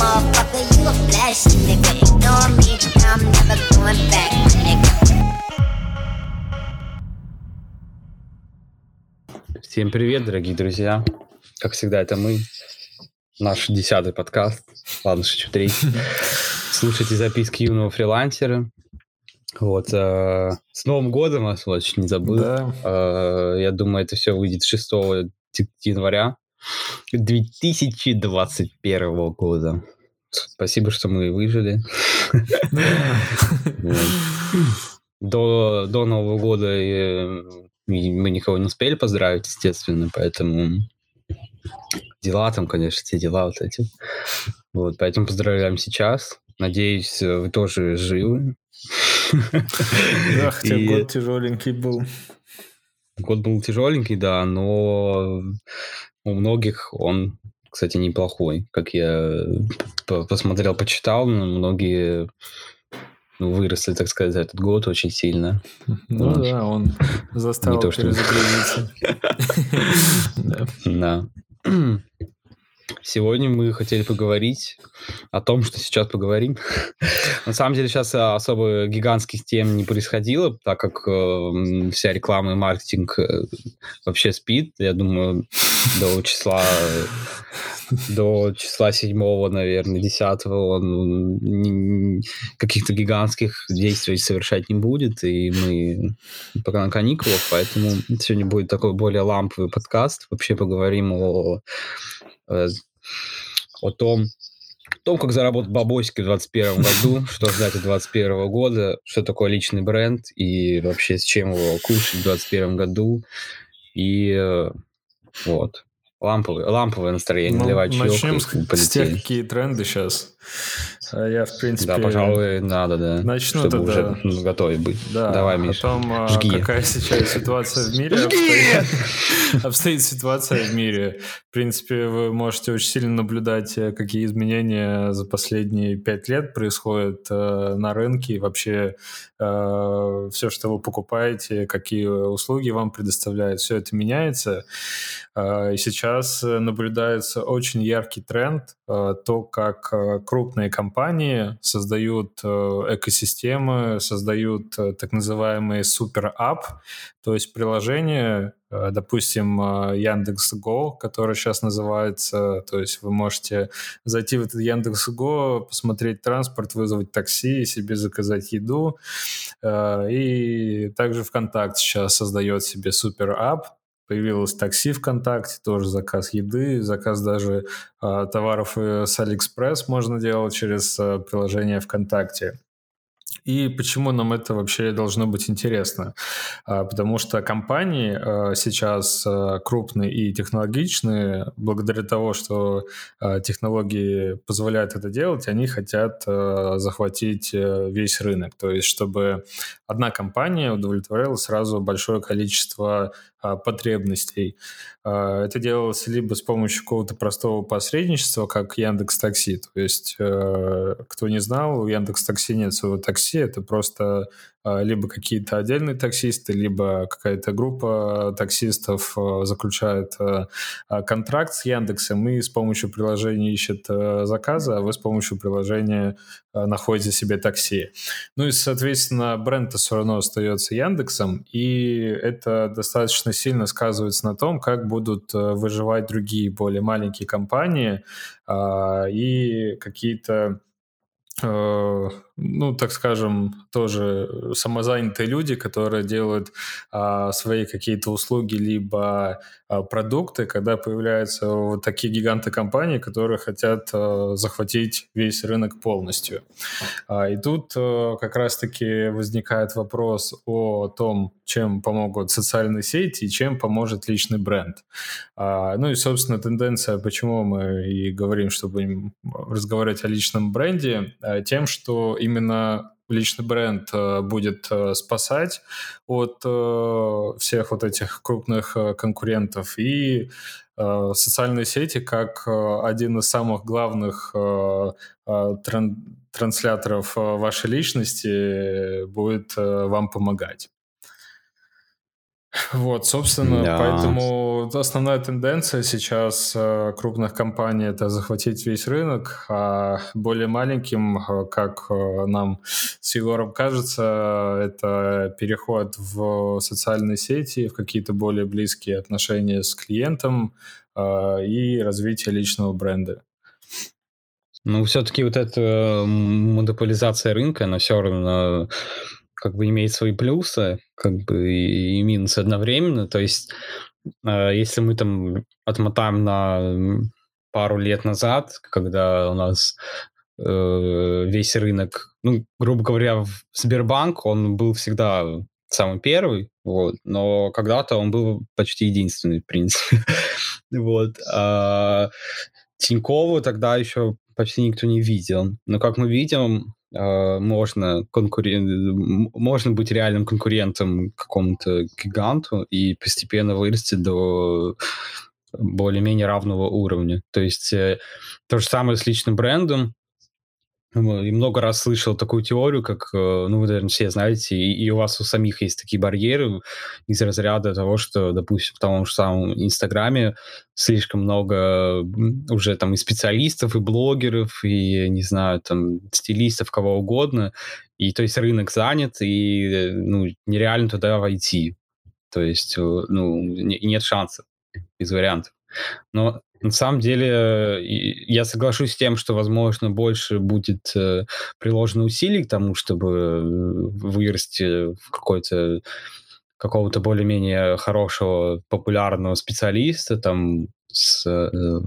motherfucker, you a flash nigga. Ignore me, I'm never going back, nigga. Всем привет, дорогие друзья. Как всегда, это мы. Наш десятый подкаст. Ладно, шучу, третий. Слушайте записки юного фрилансера. Вот, э, с Новым годом вас, чуть не забыл. Да. Э, я думаю, это все выйдет 6 т- января 2021 года. Спасибо, что мы выжили. До, до Нового года э, мы никого не успели поздравить, естественно, поэтому дела там, конечно, все дела вот эти. Вот, поэтому поздравляем сейчас. Надеюсь, э, вы тоже живы. Да, хотя год тяжеленький был. Год был тяжеленький, да, но у многих он, кстати, неплохой. Как я п- посмотрел, почитал, многие ну, выросли, так сказать, за этот год очень сильно. Ну Вот. да, он заставил то, что-. Да. Сегодня мы хотели поговорить о том, что сейчас поговорим. На самом деле сейчас э, особо гигантских тем не происходило, так как э, вся реклама и маркетинг э, вообще спит. Я думаю, до числа до числа седьмого, наверное, десятого он н- каких-то гигантских действий совершать не будет, и мы пока на каникулах, поэтому сегодня будет такой более ламповый подкаст. Вообще поговорим о, э, о том, том, как заработать бабосики в 2021 году, что ждать от 2021 года, что такое личный бренд и вообще с чем его кушать в 2021 году. И э, вот. Ламповое, ламповое настроение, Ну, чаек начнем с, с тех, какие тренды сейчас. Я, в принципе... Да, пожалуй, надо, да. начну чтобы тогда. уже ну, готовы быть. Да, Давай, о Миш. том, а, жги. какая сейчас ситуация в мире обстоит, обстоит ситуация в мире. В принципе, вы можете очень сильно наблюдать, э, какие изменения за последние пять лет происходят э, на рынке и вообще все, что вы покупаете, какие услуги вам предоставляют, все это меняется. Э, И сейчас э, наблюдается очень яркий тренд, э, то, как э, крупные компании создают э, экосистемы, создают э, так называемые супер-ап, то есть приложение, э, допустим, Яндекс.Го, которое сейчас называется, то есть вы можете зайти в этот Яндекс.Го, посмотреть транспорт, вызвать такси, себе заказать еду. И также ВКонтакте сейчас создает себе super app, Появилось такси ВКонтакте, тоже заказ еды, заказ даже э, товаров с Алиэкспресс можно делать через э, приложение ВКонтакте. И почему нам это вообще должно быть интересно? А, Потому что компании э, сейчас э, крупные и технологичные, благодаря того, что э, технологии позволяют это делать, они хотят захватить весь рынок. То есть, чтобы одна компания удовлетворяла сразу большое количество а, потребностей. А, Это делалось либо с помощью какого-то простого посредничества, как Яндекс Такси. То есть, э, кто не знал, у Яндекс Такси нет своего такси, это просто а, либо какие-то отдельные таксисты, либо какая-то группа таксистов а, заключает а, а, контракт с Яндексом и с помощью приложения ищет а, заказы, а вы с помощью приложения а, находите себе такси. Ну и, соответственно, бренд-то все равно остается Яндексом, и это достаточно сильно сказывается на том, как будут э, выживать другие более маленькие компании а, и какие-то э, ну, так скажем, тоже самозанятые люди, которые делают а, свои какие-то услуги либо а, продукты, когда появляются вот такие гиганты компаний, которые хотят а, захватить весь рынок полностью. А, и тут а, как раз-таки возникает вопрос о том, чем помогут социальные сети и чем поможет личный бренд. А, ну и, собственно, тенденция, почему мы и говорим, что будем разговаривать о личном бренде, а, тем, что именно личный бренд э, будет э, спасать от э, всех вот этих крупных конкурентов и социальные сети как один из самых главных тран- трансляторов вашей личности будет вам помогать. Вот, собственно, да. поэтому основная тенденция сейчас э, крупных компаний это захватить весь рынок, а более маленьким, э, как э, нам с Егором кажется, это переход в социальные сети, в какие-то более близкие отношения с клиентом и развитие личного бренда. Ну, все-таки вот эта монополизация рынка, она все равно как бы имеет свои плюсы, как бы и, минусы одновременно. То есть, э, если мы там отмотаем на пару лет назад, когда у нас э, весь рынок, ну, грубо говоря, Сбербанк, он был всегда самый первый, вот, но когда-то он был почти единственный, в принципе. вот. А Тинькову тогда еще почти никто не видел. Но, как мы видим, а, можно, конкурен... можно быть реальным конкурентом какому-то гиганту и постепенно вырасти до более-менее равного уровня. То есть э, то же самое с личным брендом. И много раз слышал такую теорию, как, э, ну, вы, наверное, все знаете, и, и у вас у самих есть такие барьеры из разряда того, что, допустим, в том же самом Инстаграме слишком много уже там и специалистов, и блогеров, и, не знаю, там, стилистов, кого угодно, и, то есть, рынок занят, и, ну, нереально туда войти. То есть, э, ну, нет шансов из вариантов. Но на самом деле, я соглашусь с тем, что, возможно, больше будет э, приложено усилий к тому, чтобы э, вырасти в какой-то какого-то более-менее хорошего, популярного специалиста, там, с э,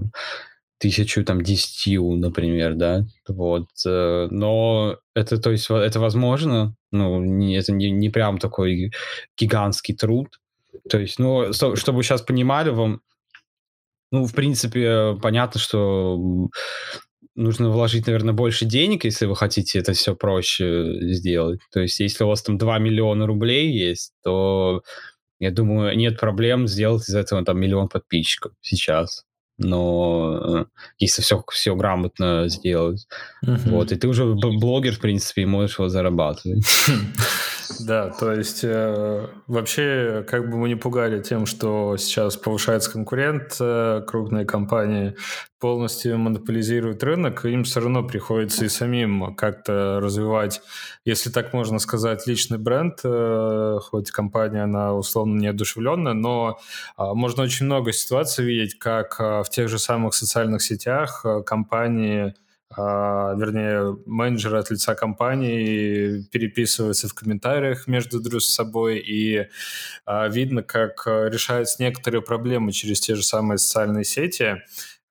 тысячу, там, десятью, например, да, вот, э, но это, то есть, это возможно, ну, не, это не, не прям такой гигантский труд, то есть, ну, чтобы сейчас понимали, вам ну, в принципе, понятно, что нужно вложить, наверное, больше денег, если вы хотите это все проще сделать. То есть, если у вас там 2 миллиона рублей есть, то, я думаю, нет проблем сделать из этого там миллион подписчиков сейчас. Но э, если все, все грамотно сделать. Uh-huh. Вот, и ты уже блогер, в принципе, и можешь его зарабатывать. Да, то есть э, вообще, как бы мы не пугали тем, что сейчас повышается конкурент, э, крупные компании полностью монополизируют рынок, им все равно приходится и самим как-то развивать, если так можно сказать, личный бренд, э, хоть компания, она условно неодушевленная, но э, можно очень много ситуаций видеть, как э, в тех же самых социальных сетях э, компании а, вернее, менеджеры от лица компании переписываются в комментариях между друг собой, и а, видно, как а, решаются некоторые проблемы через те же самые социальные сети.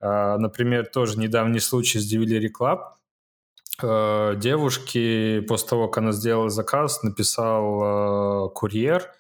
Например, тоже недавний случай с Delivery Club. Девушке после того, как она сделала заказ, написал курьер, а,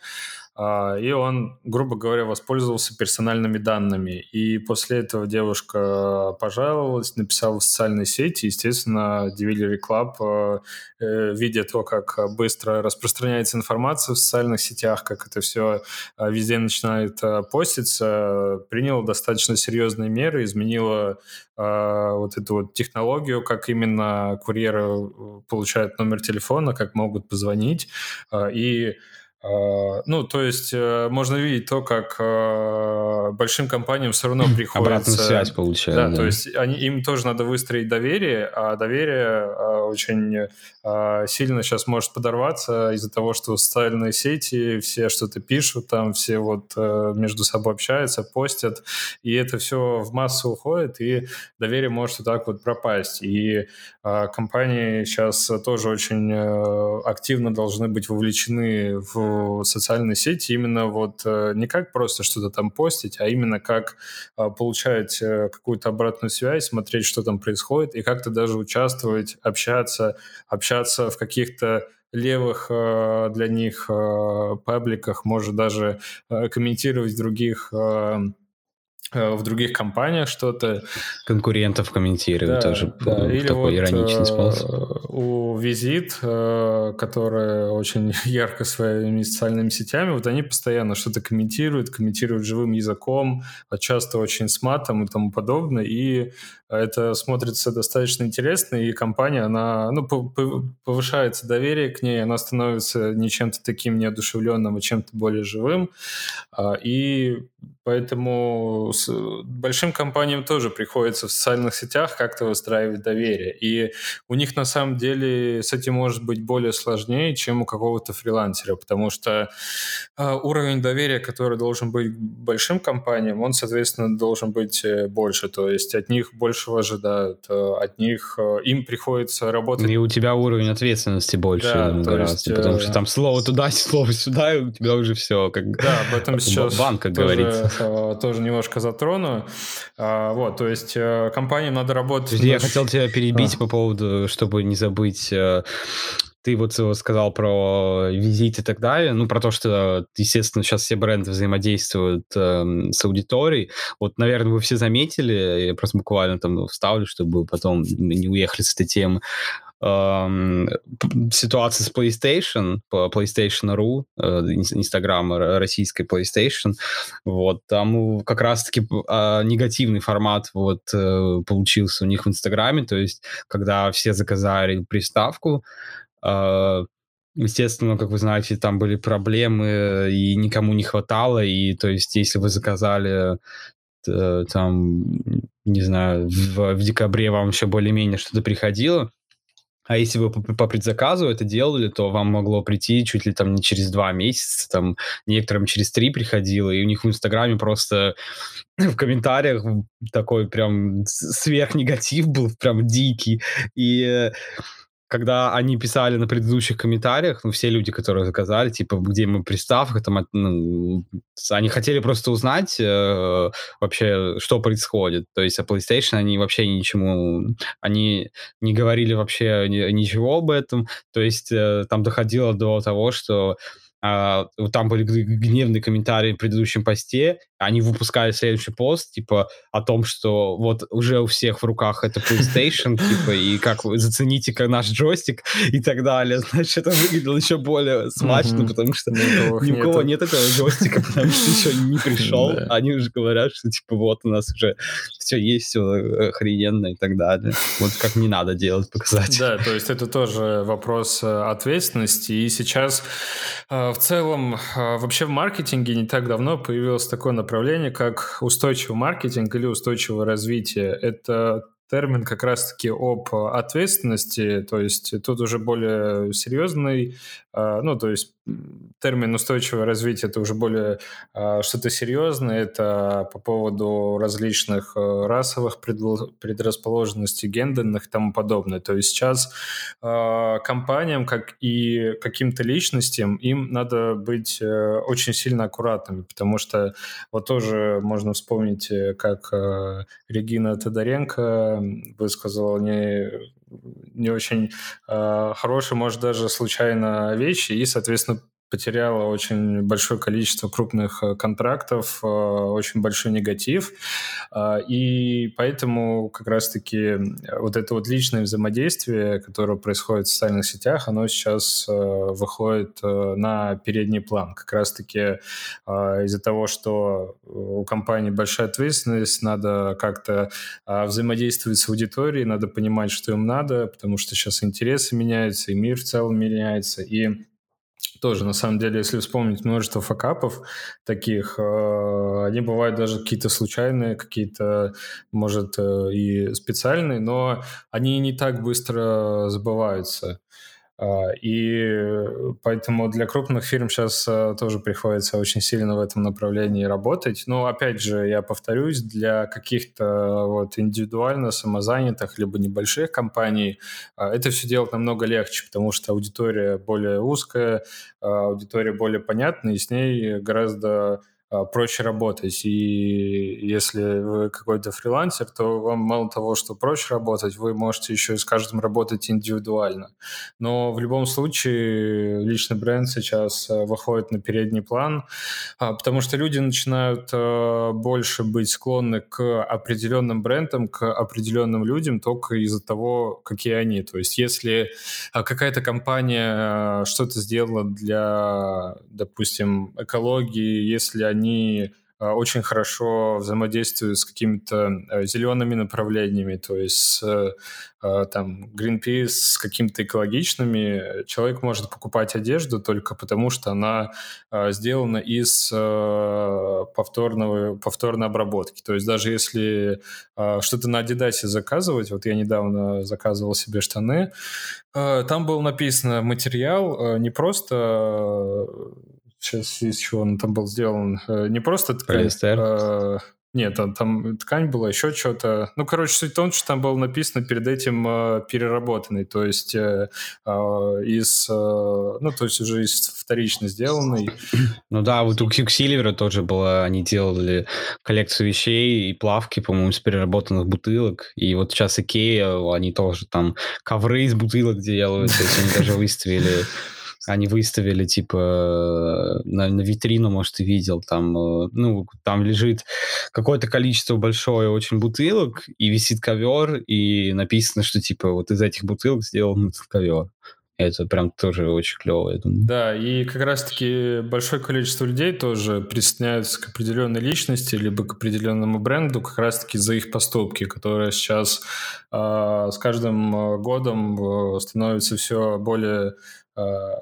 и он, грубо говоря, воспользовался персональными данными. И после этого девушка пожаловалась, написала в социальной сети. Естественно, Delivery Club, э, э, видя то, как быстро распространяется информация в социальных сетях, как это все э, везде начинает поститься, приняла достаточно серьезные меры, изменила вот эту вот технологию, как именно курьеры получают номер телефона, как могут позвонить. И а, ну, то есть э, можно видеть то, как э, большим компаниям все равно приходится... Обратную связь получают. Да, да, то есть они, им тоже надо выстроить доверие, а доверие э, очень сильно сейчас может подорваться из-за того, что социальные сети, все что-то пишут, там все вот между собой общаются, постят, и это все в массу уходит, и доверие может вот так вот пропасть. И компании сейчас тоже очень активно должны быть вовлечены в социальные сети именно вот э, не как просто что-то там постить, а именно как э, получать э, какую-то обратную связь, смотреть, что там происходит, и как-то даже участвовать, общаться, общаться в каких-то левых для них пабликах, может даже комментировать в других в других компаниях что-то. Конкурентов комментировать да, тоже да. Или такой вот, ироничный способ. у Визит, э, которая очень ярко своими социальными сетями, вот они постоянно что-то комментируют, комментируют живым языком, а часто очень с матом и тому подобное, и это смотрится достаточно интересно, и компания, она, ну, повышается доверие к ней, она становится не чем-то таким неодушевленным, а чем-то более живым, а, и Поэтому большим компаниям тоже приходится в социальных сетях как-то выстраивать доверие. И у них на самом деле с этим может быть более сложнее, чем у какого-то фрилансера, потому что э, уровень доверия, который должен быть большим компаниям, он, соответственно, должен быть э, больше. То есть от них большего ожидают, э, от них э, им приходится работать. И у тебя уровень ответственности больше да, то есть, потому э... что там слово туда, слово сюда, и у тебя уже все как да, об этом сейчас банк, как тоже... говорится тоже немножко затрону. А, вот, то есть компаниям надо работать... Я хотел тебя перебить а. по поводу, чтобы не забыть ты вот сказал про визит и так далее, ну, про то, что, естественно, сейчас все бренды взаимодействуют э, с аудиторией. Вот, наверное, вы все заметили, я просто буквально там вставлю, чтобы потом не уехали с этой темы. Ситуация с PlayStation, PlayStation.ru, э, Инстаграма российской PlayStation, вот, там как раз-таки а, негативный формат вот э, получился у них в Инстаграме, то есть когда все заказали приставку, Естественно, как вы знаете, там были проблемы, и никому не хватало, и то есть если вы заказали э, там, не знаю, в, в декабре вам еще более-менее что-то приходило, а если вы по, по предзаказу это делали, то вам могло прийти чуть ли там не через два месяца, там некоторым через три приходило, и у них в Инстаграме просто в комментариях такой прям сверхнегатив был, прям дикий. И когда они писали на предыдущих комментариях, ну, все люди, которые заказали, типа, где мы приставка, там, ну, они хотели просто узнать э, вообще, что происходит. То есть о PlayStation они вообще ничему, они не говорили вообще ничего об этом. То есть э, там доходило до того, что там были гневные комментарии в предыдущем посте, они выпускали следующий пост, типа, о том, что вот уже у всех в руках это PlayStation, типа, и как вы зацените как наш джойстик и так далее. Значит, это выглядело еще более смачно, потому что ни у кого нет этого джойстика, потому что еще не пришел. Они уже говорят, что, типа, вот у нас уже все есть, все охрененно и так далее. Вот как не надо делать, показать. Да, то есть это тоже вопрос э, ответственности, и сейчас э, в целом вообще в маркетинге не так давно появилось такое направление, как устойчивый маркетинг или устойчивое развитие. Это термин как раз-таки об ответственности, то есть тут уже более серьезный, а, ну, то есть термин устойчивое развитие это уже более а, что-то серьезное, это по поводу различных э, расовых предрасположенностей, гендерных и тому подобное. То есть сейчас а, компаниям, как и каким-то личностям, им надо быть э, очень сильно аккуратными, потому что вот тоже можно вспомнить, э, как Регина Тодоренко высказала не не очень э, хорошие, может, даже случайно вещи, и, соответственно, потеряла очень большое количество крупных э, контрактов, э, очень большой негатив, э, и поэтому как раз-таки вот это вот личное взаимодействие, которое происходит в социальных сетях, оно сейчас выходит на передний план. Как раз-таки из-за того, что у компании большая ответственность, надо как-то взаимодействовать с аудиторией, надо понимать, что им надо, потому что сейчас интересы меняются, и мир в целом меняется, и тоже, на самом деле, если вспомнить множество факапов таких, э, они бывают даже какие-то случайные, какие-то, может, э, и специальные, но они не так быстро забываются. А, и поэтому для крупных фирм сейчас а, тоже приходится очень сильно в этом направлении работать. Но опять же, я повторюсь, для каких-то вот индивидуально самозанятых либо небольших компаний а, это все делать намного легче, потому что аудитория более узкая, аудитория более понятная, и с ней гораздо проще работать. И если вы какой-то фрилансер, то вам мало того, что проще работать, вы можете еще и с каждым работать индивидуально. Но в любом случае личный бренд сейчас а, выходит на передний план, а, потому что люди начинают больше быть склонны к определенным брендам, к определенным людям только из-за того, какие они. То есть если какая-то компания что-то сделала для, допустим, экологии, если они они а, очень хорошо взаимодействуют с какими-то э, зелеными направлениями, то есть э, там Greenpeace с какими-то экологичными. Человек может покупать одежду только потому, что она э, сделана из повторного, повторной обработки. То есть даже если что-то на Adidas заказывать, вот я недавно заказывал себе штаны, там был написано материал не просто Сейчас из чего он там был сделан. Э, не просто ткань. А, нет, там, там ткань была, еще что-то. Ну, короче, суть в том, что там было написано перед этим э, переработанный, то есть э, э, из, э, ну, то есть уже из вторично сделанный. Ну да, вот у Quicksilver тоже было, они делали коллекцию вещей и плавки, по-моему, из переработанных бутылок, и вот сейчас Икея, они тоже там ковры из бутылок делают, то есть они даже выставили они выставили, типа, на, на витрину, может, ты видел, там, э, ну, там лежит какое-то количество большое очень бутылок, и висит ковер, и написано, что, типа, вот из этих бутылок сделан этот ковер. Это прям тоже очень клево, я думаю. Да, и как раз-таки большое количество людей тоже присоединяются к определенной личности, либо к определенному бренду, как раз-таки за их поступки, которые сейчас э, с каждым э, годом э, становятся все более а,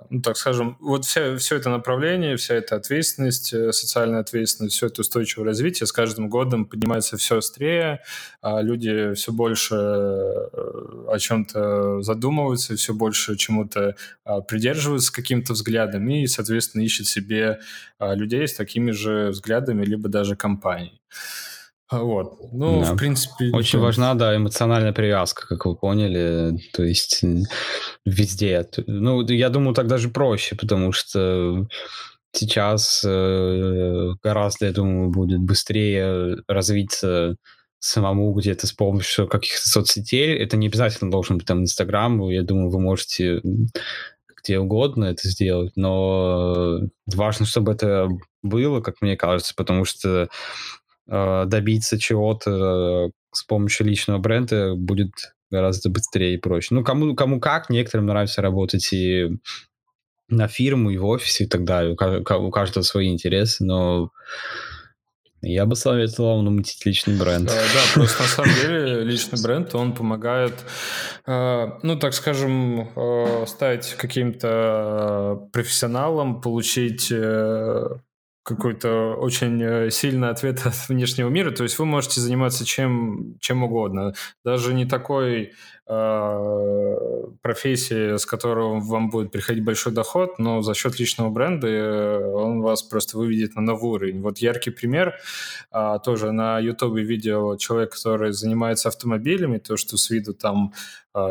ну, так скажем, вот вся, все это направление, вся эта ответственность, э, социальная ответственность, все это устойчивое развитие с каждым годом поднимается все острее, а люди все больше э, о чем-то задумываются, все больше чему-то а, придерживаются каким-то взглядом и, соответственно, ищут себе людей с такими же взглядами, либо даже компаний. Вот. Ну, да. в принципе... Очень важна, да, эмоциональная привязка, как вы поняли. То есть везде. Ну, я думаю, так даже проще, потому что сейчас э, гораздо, я думаю, будет быстрее развиться самому где-то с помощью каких-то соцсетей. Это не обязательно должен быть там Инстаграм. Я думаю, вы можете где угодно это сделать, но важно, чтобы это было, как мне кажется, потому что э, добиться чего-то с помощью личного бренда будет гораздо быстрее и проще. Ну, кому, кому как, некоторым нравится работать и на фирму, и в офисе и так далее. У каждого свои интересы, но я бы советовал намутить личный бренд. Да, да, просто на самом деле личный бренд, он помогает, э, ну, так скажем, э, стать каким-то профессионалом, получить э, какой-то очень э, сильный ответ от внешнего мира. То есть вы можете заниматься чем, чем угодно. Даже не такой э, профессии, с которого вам будет приходить большой доход, но за счет личного бренда э, он вас просто выведет на новый уровень. Вот яркий пример. Э, тоже на YouTube видел человек, который занимается автомобилями, то, что с виду там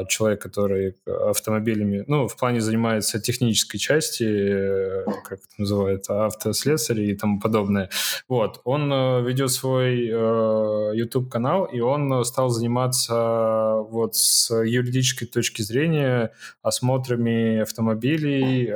человек, который автомобилями, ну, в плане занимается технической части, э, как это называют, автослесарь и тому подобное. Вот, он э, ведет свой э, YouTube-канал, и он стал заниматься вот с юридической точки зрения осмотрами автомобилей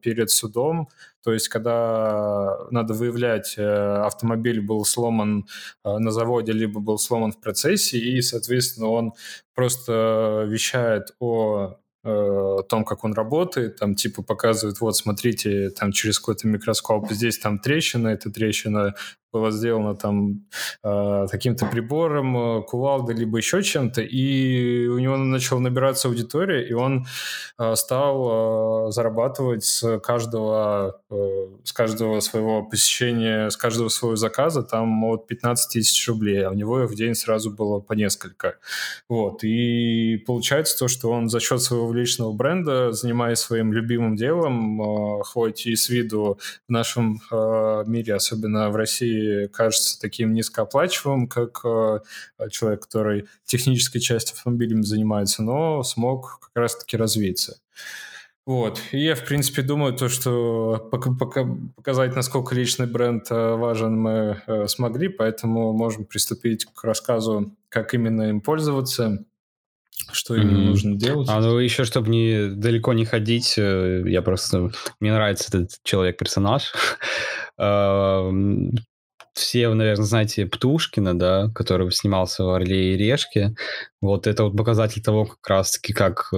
перед судом, то есть, когда надо выявлять, автомобиль был сломан на заводе, либо был сломан в процессе, и, соответственно, он просто вещает о э, том, как он работает, там типа показывает, вот смотрите, там через какой-то микроскоп, здесь там трещина, эта трещина было сделано там э, каким-то прибором, э, кувалдой, либо еще чем-то, и у него начала набираться аудитория, и он э, стал э, зарабатывать с каждого, с каждого своего посещения, с каждого своего заказа там от 15 тысяч рублей, а у него в день сразу было по несколько. Вот, и получается то, что он за счет своего личного бренда, занимаясь своим любимым делом, хоть и с виду в нашем мире, особенно в России, кажется таким низкооплачиваемым, как э, человек, который технической частью автомобилями занимается, но смог как раз-таки развиться. Вот. И я, в принципе, думаю, то, что пока, пока показать, насколько личный бренд э, важен, мы э, смогли, поэтому можем приступить к рассказу, как именно им пользоваться, что именно mm-hmm. нужно делать. А ну еще, чтобы не далеко не ходить, я просто... Мне нравится этот человек-персонаж. Все, наверное, знаете Птушкина, да, который снимался в «Орле и Решке». Вот это вот показатель того, как раз-таки, как,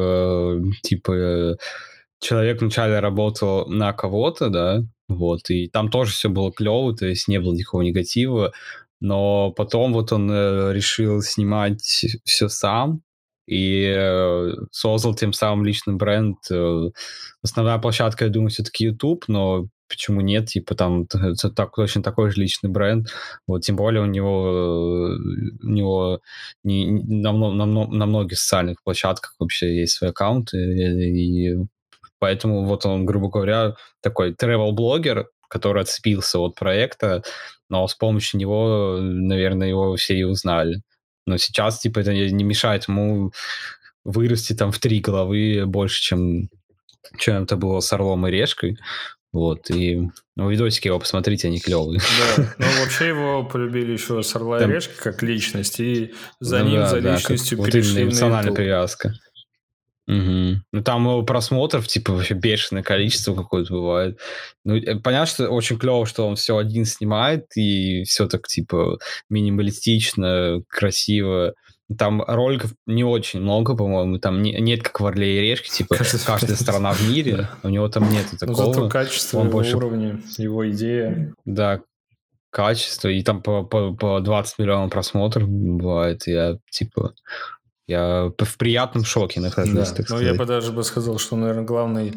типа, человек вначале работал на кого-то, да, вот, и там тоже все было клево, то есть не было никакого негатива, но потом вот он э, решил снимать все сам и э, создал тем самым личный бренд. Э, основная площадка, я думаю, все-таки YouTube, но почему нет, типа там так, точно такой же личный бренд, вот тем более у него у него не, на, на, на многих социальных площадках вообще есть свой аккаунт и, и Поэтому вот он, грубо говоря, такой travel-блогер, который отцепился от проекта, но с помощью него, наверное, его все и узнали. Но сейчас, типа, это не мешает ему вырасти там в три головы больше, чем, чем это было с Орлом и Решкой. Вот, и ну, видосики его посмотрите, они клевые. Да, ну вообще его полюбили еще с Орла и Решки как личность, и за ну, ним, да, за да, личностью как, перешли вот именно эмоциональная привязка. Угу. Ну, там просмотров, типа, вообще бешеное количество какое-то бывает. Ну, э, понятно, что очень клево, что он все один снимает, и все так, типа, минималистично, красиво. Там роликов не очень много, по-моему. Там не, нет, как в Орле и Решке, типа, каждая страна в мире. У него там нет такого. Ну, зато качество, он больше... уровня, его идея. Да, качество. И там по, по, по 20 миллионов просмотров бывает. Я, типа, я в приятном шоке нахожусь, да. так Ну, я бы даже бы сказал, что, наверное, главный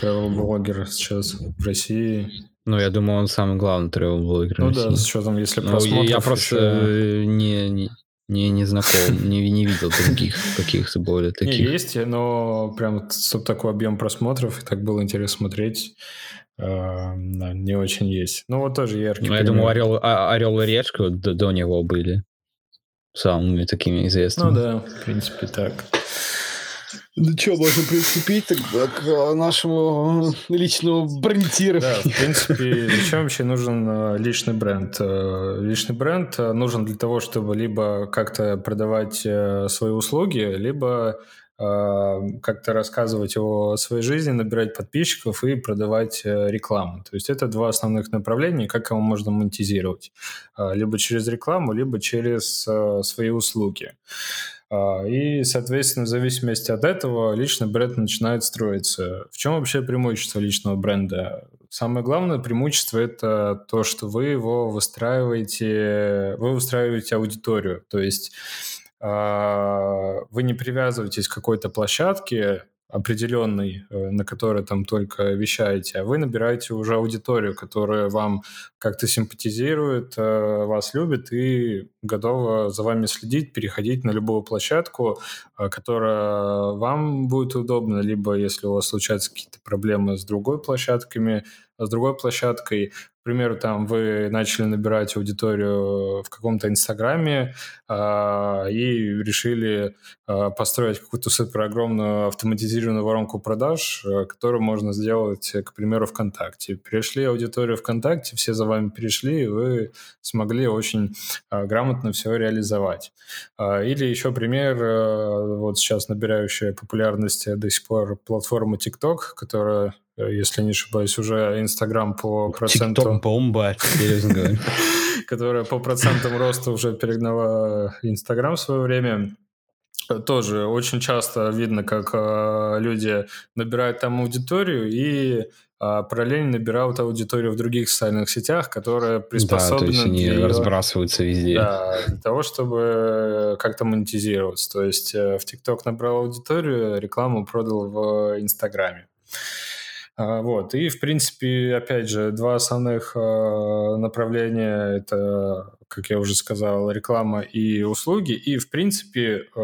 travel-блогер сейчас в России. Ну, я думаю, он самый главный travel-блогер Ну да, с учетом, если ну, просмотров Я просто еще... не, не, не, не знаком, не, не видел других каких-то более таких. Не, есть, но прям, чтобы такой объем просмотров, и так было интересно смотреть, э, не очень есть. Ну, вот тоже яркий Ну, я думаю, Орел, а, Орел и Решка до, до него были самыми такими известными. Ну да, в принципе, так. Ну что, можно приступить тогда к э, нашему личному брендированию? Да, в принципе, зачем вообще нужен э, личный бренд? Э, личный бренд нужен для того, чтобы либо как-то продавать свои услуги, либо как-то рассказывать о своей жизни, набирать подписчиков и продавать рекламу. То есть это два основных направления, как его можно монетизировать. Либо через рекламу, либо через свои услуги. И, соответственно, в зависимости от этого личный бренд начинает строиться. В чем вообще преимущество личного бренда? Самое главное преимущество – это то, что вы его выстраиваете, вы выстраиваете аудиторию. То есть а, вы не привязываетесь к какой-то площадке определенной, э, на которой там только вещаете, а вы набираете уже аудиторию, которая вам как-то симпатизирует, э, вас любит и готова за вами следить, переходить на любую площадку, э, которая вам будет удобна, либо если у вас случаются какие-то проблемы с другой площадками, с другой площадкой, примеру, там вы начали набирать аудиторию в каком-то Инстаграме э, и решили э, построить какую-то супер огромную автоматизированную воронку продаж, э, которую можно сделать, к примеру, ВКонтакте. Перешли аудиторию ВКонтакте, все за вами перешли, и вы смогли очень э, грамотно все реализовать. Э, или еще пример, э, вот сейчас набирающая популярность до сих пор платформа TikTok, которая если не ошибаюсь, уже Инстаграм по проценту... бомба Которая по процентам роста уже перегнала Инстаграм в свое время. Тоже очень часто видно, как э, люди набирают там аудиторию и э, параллельно набирают аудиторию в других социальных сетях, которые приспособлены... Да, то есть они для, разбрасываются везде. Да, для того, чтобы как-то монетизироваться. То есть в ТикТок набрал аудиторию, рекламу продал в Инстаграме. А, вот. И, в принципе, опять же, два основных а, направления – это, как я уже сказал, реклама и услуги. И, в принципе, а,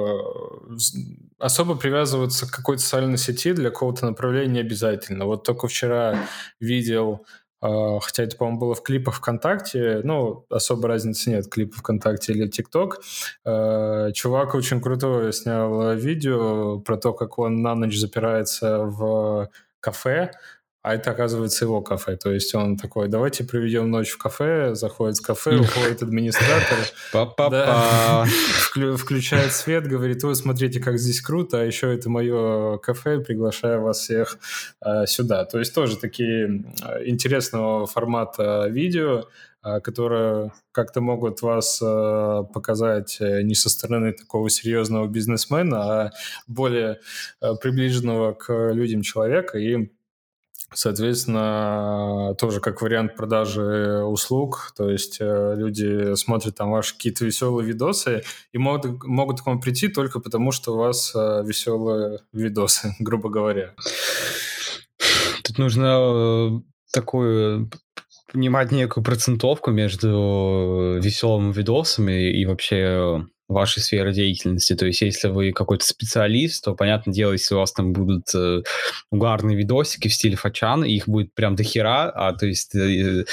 особо привязываться к какой-то социальной сети для какого-то направления не обязательно. Вот только вчера видел а, хотя это, по-моему, было в клипах ВКонтакте, ну, особой разницы нет, клипы ВКонтакте или ТикТок. А, чувак очень крутое снял видео про то, как он на ночь запирается в кафе, а это, оказывается, его кафе. То есть он такой, давайте проведем ночь в кафе, заходит в кафе, уходит администратор, да, включает свет, говорит, вы смотрите, как здесь круто, а еще это мое кафе, приглашаю вас всех а, сюда. То есть тоже такие интересного формата видео, а, которые как-то могут вас а, показать э, не со стороны такого серьезного бизнесмена, а более а, приближенного к людям человека. И Соответственно, тоже как вариант продажи услуг, то есть э, люди смотрят там ваши какие-то веселые видосы и могут, могут к вам прийти только потому, что у вас э, веселые видосы, грубо говоря. Тут нужно э, такую понимать некую процентовку между веселыми видосами и вообще вашей сферы деятельности. То есть, если вы какой-то специалист, то, понятное дело, если у вас там будут э, угарные видосики в стиле фачан, их будет прям до хера, а то есть э,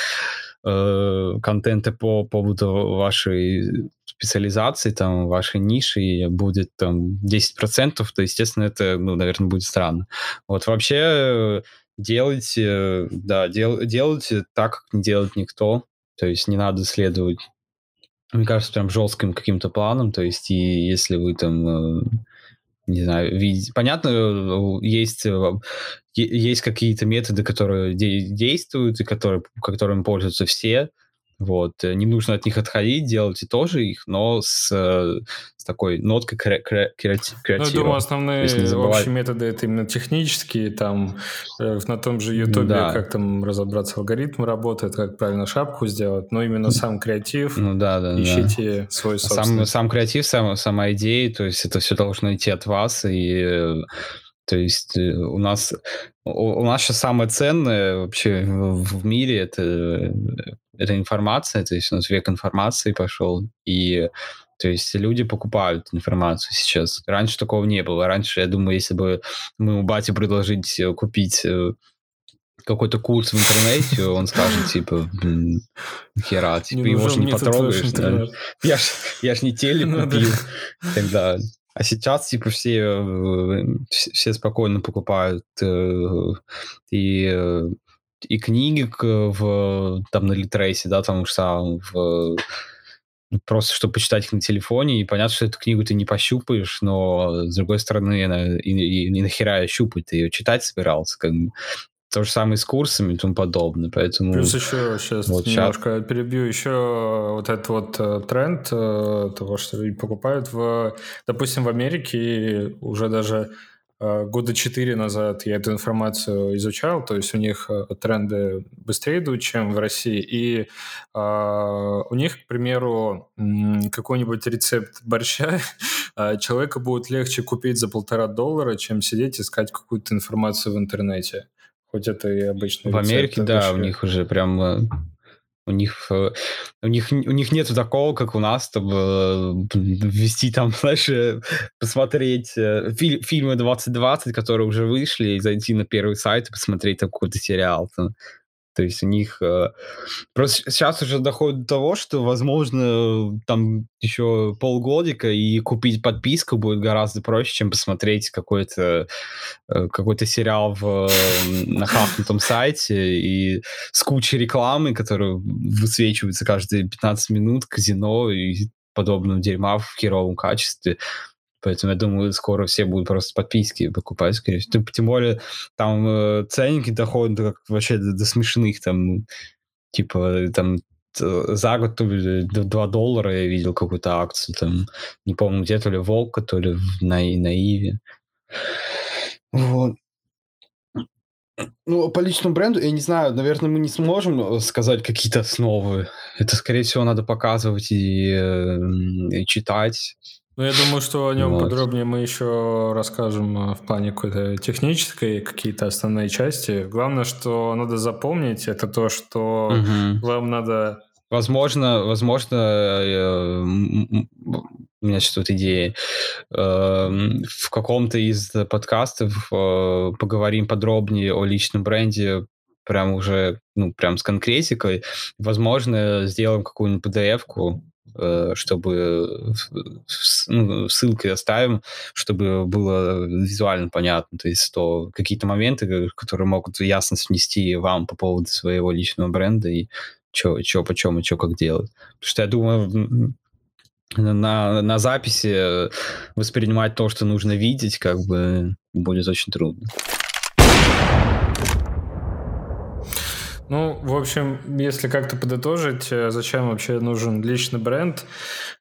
э, контента по поводу вашей специализации, там, вашей ниши будет там 10%, то, естественно, это, ну, наверное, будет странно. Вот вообще делайте, да, дел, делайте так, как не делает никто. То есть не надо следовать мне кажется, прям жестким каким-то планом, то есть и если вы там, э, не знаю, видите... Понятно, э, есть, э, есть какие-то методы, которые действуют и которые, которыми пользуются все, вот. Не нужно от них отходить, делайте тоже их, но с, с такой ноткой кре- кре- креатива. Ну, я думаю, основные забывать... общие методы это именно технические, там э, на том же Ютубе, да. как там разобраться, алгоритм работает, как правильно шапку сделать, но именно сам креатив, ну, да, да, ищите да. свой собственный. Сам, сам креатив, сам, сама идея, то есть это все должно идти от вас, и то есть э, у нас у, нас сейчас самое ценное вообще в, мире это, э, это информация, то есть у нас век информации пошел, и то есть люди покупают информацию сейчас. Раньше такого не было. Раньше, я думаю, если бы мы у бати предложить э, купить э, какой-то курс в интернете, он скажет, типа, хера, типа, его же не потрогаешь. Да? Я ж, я ж не телек ну купил. Тогда а сейчас, типа, все, э, все спокойно покупают и, и книги в, там, на Литрейсе, да, там уж сам в просто чтобы почитать их на телефоне, и понятно, что эту книгу ты не пощупаешь, но, с другой стороны, она, и, и, и нахера щупать, ты ее читать собирался, как бы. То же самое с курсами и тому подобное, поэтому... Плюс еще сейчас вот немножко сейчас... перебью, еще вот этот вот э, тренд э, того, что покупают в, допустим, в Америке уже даже Э, года четыре назад я эту информацию изучал, то есть у них э, тренды быстрее идут, чем в России, и э, у них, к примеру, какой-нибудь рецепт борща э, человека будет легче купить за полтора доллара, чем сидеть искать какую-то информацию в интернете. Хоть это и обычно. В Америке, да, у них уже прям у них, э, у них, у них нету такого, как у нас, чтобы ввести там, знаешь, э, посмотреть э, фи- фильмы 2020, которые уже вышли, и зайти на первый сайт и посмотреть какой-то сериал. То есть у них... Э, просто сейчас уже доходит до того, что, возможно, там еще полгодика и купить подписку будет гораздо проще, чем посмотреть какой-то э, какой-то сериал в, на хакнутом сайте и с кучей рекламы, которая высвечивается каждые 15 минут, казино и подобного дерьма в херовом качестве. Поэтому я думаю, скоро все будут просто подписки покупать, скорее всего. Тем более там э, ценники доходят до, вообще до, до смешных, там, типа, там за год то ли 2 доллара я видел какую-то акцию, там, не помню где, то ли Волка, то ли на, на Иве. Вот. Ну, по личному бренду, я не знаю, наверное, мы не сможем э, сказать какие-то основы. Это, скорее всего, надо показывать и, э, и читать. Ну, я думаю, что о нем вот. подробнее мы еще расскажем э, в плане какой-то технической, какие-то основные части. Главное, что надо запомнить, это то, что угу. вам надо... Возможно, возможно, э, у меня сейчас тут идея. Э, в каком-то из подкастов поговорим подробнее о личном бренде прям уже, ну, прям с конкретикой. Возможно, сделаем какую-нибудь PDF-ку, э, чтобы ну, ссылки оставим, чтобы было визуально понятно, то есть то какие-то моменты, которые могут ясность внести вам по поводу своего личного бренда и что, что, почем и что, как делать. Потому что я думаю, на, на записи воспринимать то, что нужно видеть, как бы будет очень трудно. Ну, в общем, если как-то подытожить, э, зачем вообще нужен личный бренд?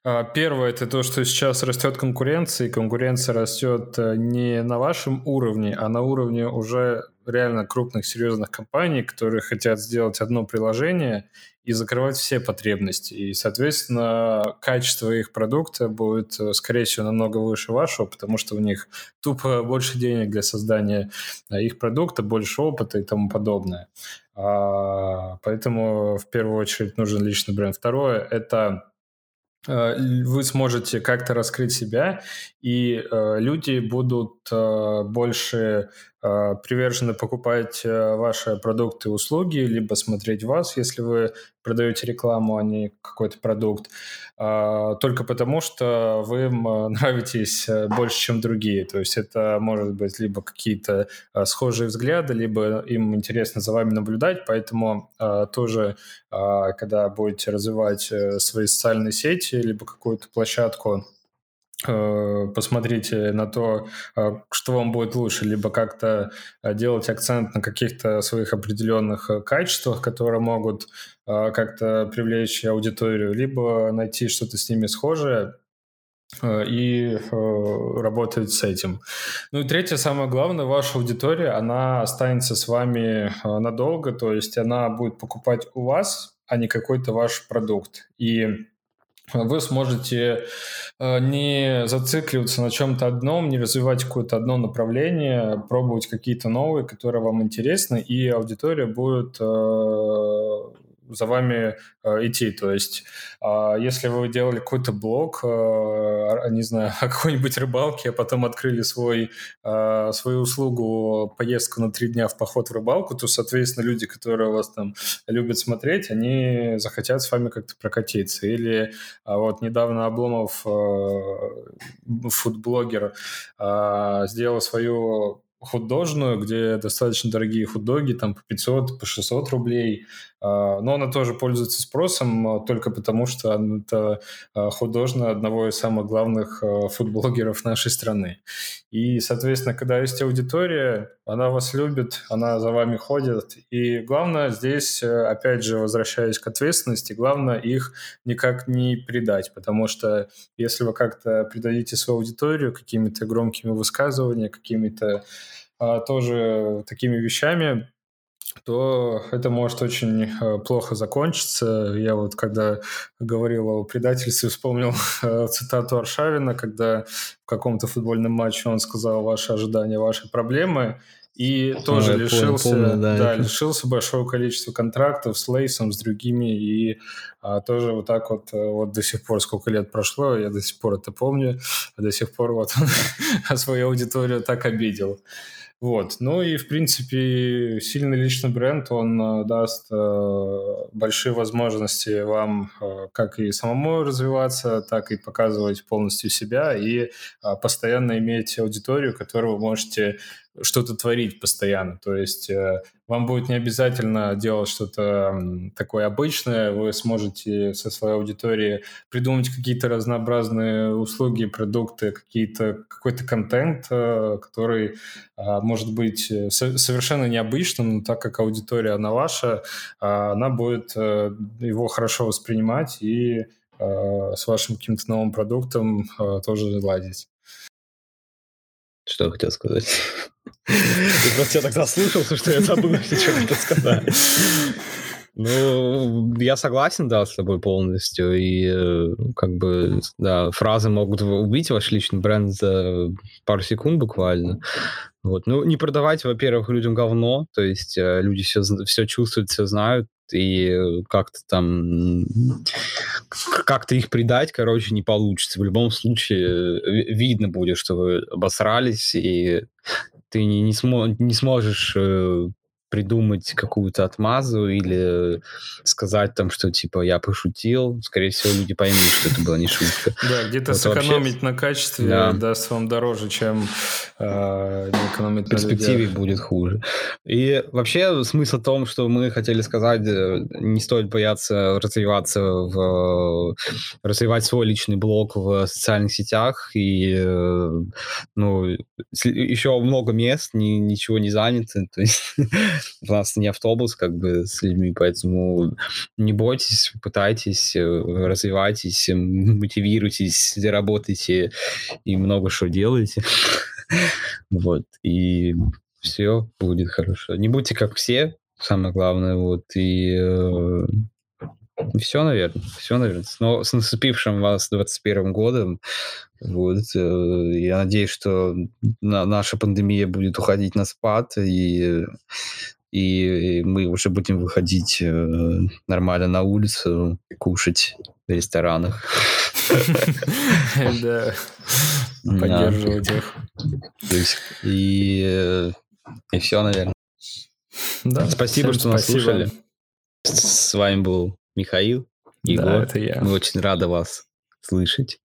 А, первое – это то, что сейчас растет конкуренция, и конкуренция растет э, не на вашем уровне, а на уровне уже реально крупных, серьезных компаний, которые хотят сделать одно приложение и закрывать все потребности. И, соответственно, качество их продукта будет, э, скорее всего, намного выше вашего, потому что у них тупо больше денег для создания их продукта, больше опыта и тому подобное. А, поэтому в первую очередь нужен личный бренд. Второе – это э, вы сможете как-то раскрыть себя, и э, люди будут больше привержены покупать э, ваши продукты и услуги, либо смотреть вас, если вы продаете рекламу, а не какой-то продукт, э, только потому, что вы им э, нравитесь э, больше, чем другие. То есть это может быть либо какие-то э, схожие взгляды, либо им интересно за вами наблюдать, поэтому э, тоже, э, когда будете развивать э, свои социальные сети, либо какую-то площадку, Э, посмотрите на то, э, что вам будет лучше, либо как-то э, делать акцент на каких-то своих определенных качествах, которые могут как-то привлечь аудиторию, либо найти что-то с ними схожее, и работать с этим. Ну и третье, самое главное, ваша аудитория, она останется с вами надолго, то есть она будет покупать у вас, а не какой-то ваш продукт. И вы сможете э, не зацикливаться на чем-то одном, не развивать какое-то одно направление, пробовать какие-то новые, которые вам интересны, и аудитория будет э, за вами э, идти. То есть, э, если вы делали какой-то блог, э, не знаю, о какой-нибудь рыбалке, а потом открыли свой, э, свою услугу поездку на три дня в поход в рыбалку, то, соответственно, люди, которые вас там любят смотреть, они захотят с вами как-то прокатиться. Или э, вот недавно Обломов, фудблогер, сделал свою художную, где достаточно дорогие худоги, там по 500, по 600 рублей, а, но она тоже пользуется спросом а, только потому, что это а, художная одного из самых главных фудблогеров нашей страны. И, соответственно, когда есть аудитория, она вас любит, она за вами ходит. И главное здесь, опять же, возвращаясь к ответственности, главное их никак не предать, потому что если вы как-то предадите свою аудиторию какими-то громкими высказываниями, какими-то тоже такими вещами, то это может очень э, плохо закончиться. Я вот когда говорил о предательстве, вспомнил э, цитату Аршавина, когда в каком-то футбольном матче он сказал «Ваши ожидания, ваши проблемы», и ну, тоже лишился, помню, да, да, лишился большого количества контрактов с Лейсом, с другими, и а, тоже вот так вот, э, вот до сих пор, сколько лет прошло, я до сих пор это помню, а до сих пор вот свою аудиторию так обидел. Вот. Ну и, в принципе, сильный личный бренд, он э, даст э, большие возможности вам э, как и самому развиваться, так и показывать полностью себя и постоянно иметь аудиторию, которую вы можете что-то творить постоянно. То есть э, вам будет не обязательно делать что-то такое обычное, вы сможете со своей аудиторией придумать какие-то разнообразные услуги, продукты, какие-то, какой-то контент, э, который а, может быть э, совершенно необычным, но так как аудитория, она ваша, а, она будет его хорошо воспринимать и с вашим каким-то новым продуктом тоже ладить. Что я хотел сказать? Ты просто я так заслушался, что я забыл, что хотел сказать. Ну, я согласен, да, с тобой полностью. И э, как бы, да, фразы могут убить ваш личный бренд за пару секунд буквально. Вот. Ну, не продавайте, во-первых, людям говно, то есть э, люди все, все чувствуют, все знают, и как-то там как-то их предать, короче, не получится. В любом случае видно будет, что вы обосрались, и ты не, не, смо не сможешь э, придумать какую-то отмазу или сказать там, что типа я пошутил, скорее всего, люди поймут, что это была не шутка. Да, где-то Вот сэкономить вообще- на качестве Да. даст вам дороже, чем э, не экономить в на перспективе будет хуже. И вообще смысл в том, что мы хотели сказать, э, не стоит бояться развиваться в развивать свой личный блог в социальных сетях и э, ну еще много мест, ни- ничего не занято, то есть у нас не автобус как бы с людьми, поэтому не бойтесь, пытайтесь, э, развивайтесь, э, мотивируйтесь, работайте и много что делайте. Вот, и все будет хорошо. Не будьте как все, самое главное, вот, и все, наверное, все, наверное. Но- с наступившим вас 21 годом, вот, э, я надеюсь, что на- наша пандемия будет уходить на спад, и, и мы уже будем выходить э, нормально на улицу, кушать в ресторанах. Да, поддерживать их. И, все, наверное. Спасибо, что нас слушали. С вами был Михаил, Егор. Да, это я. Мы очень рады вас слышать.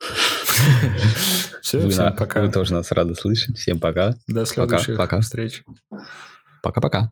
Все, Вы, всем на- пока. вы тоже нас рады слышать. Всем пока. До следующих пока. встреч. Пока-пока.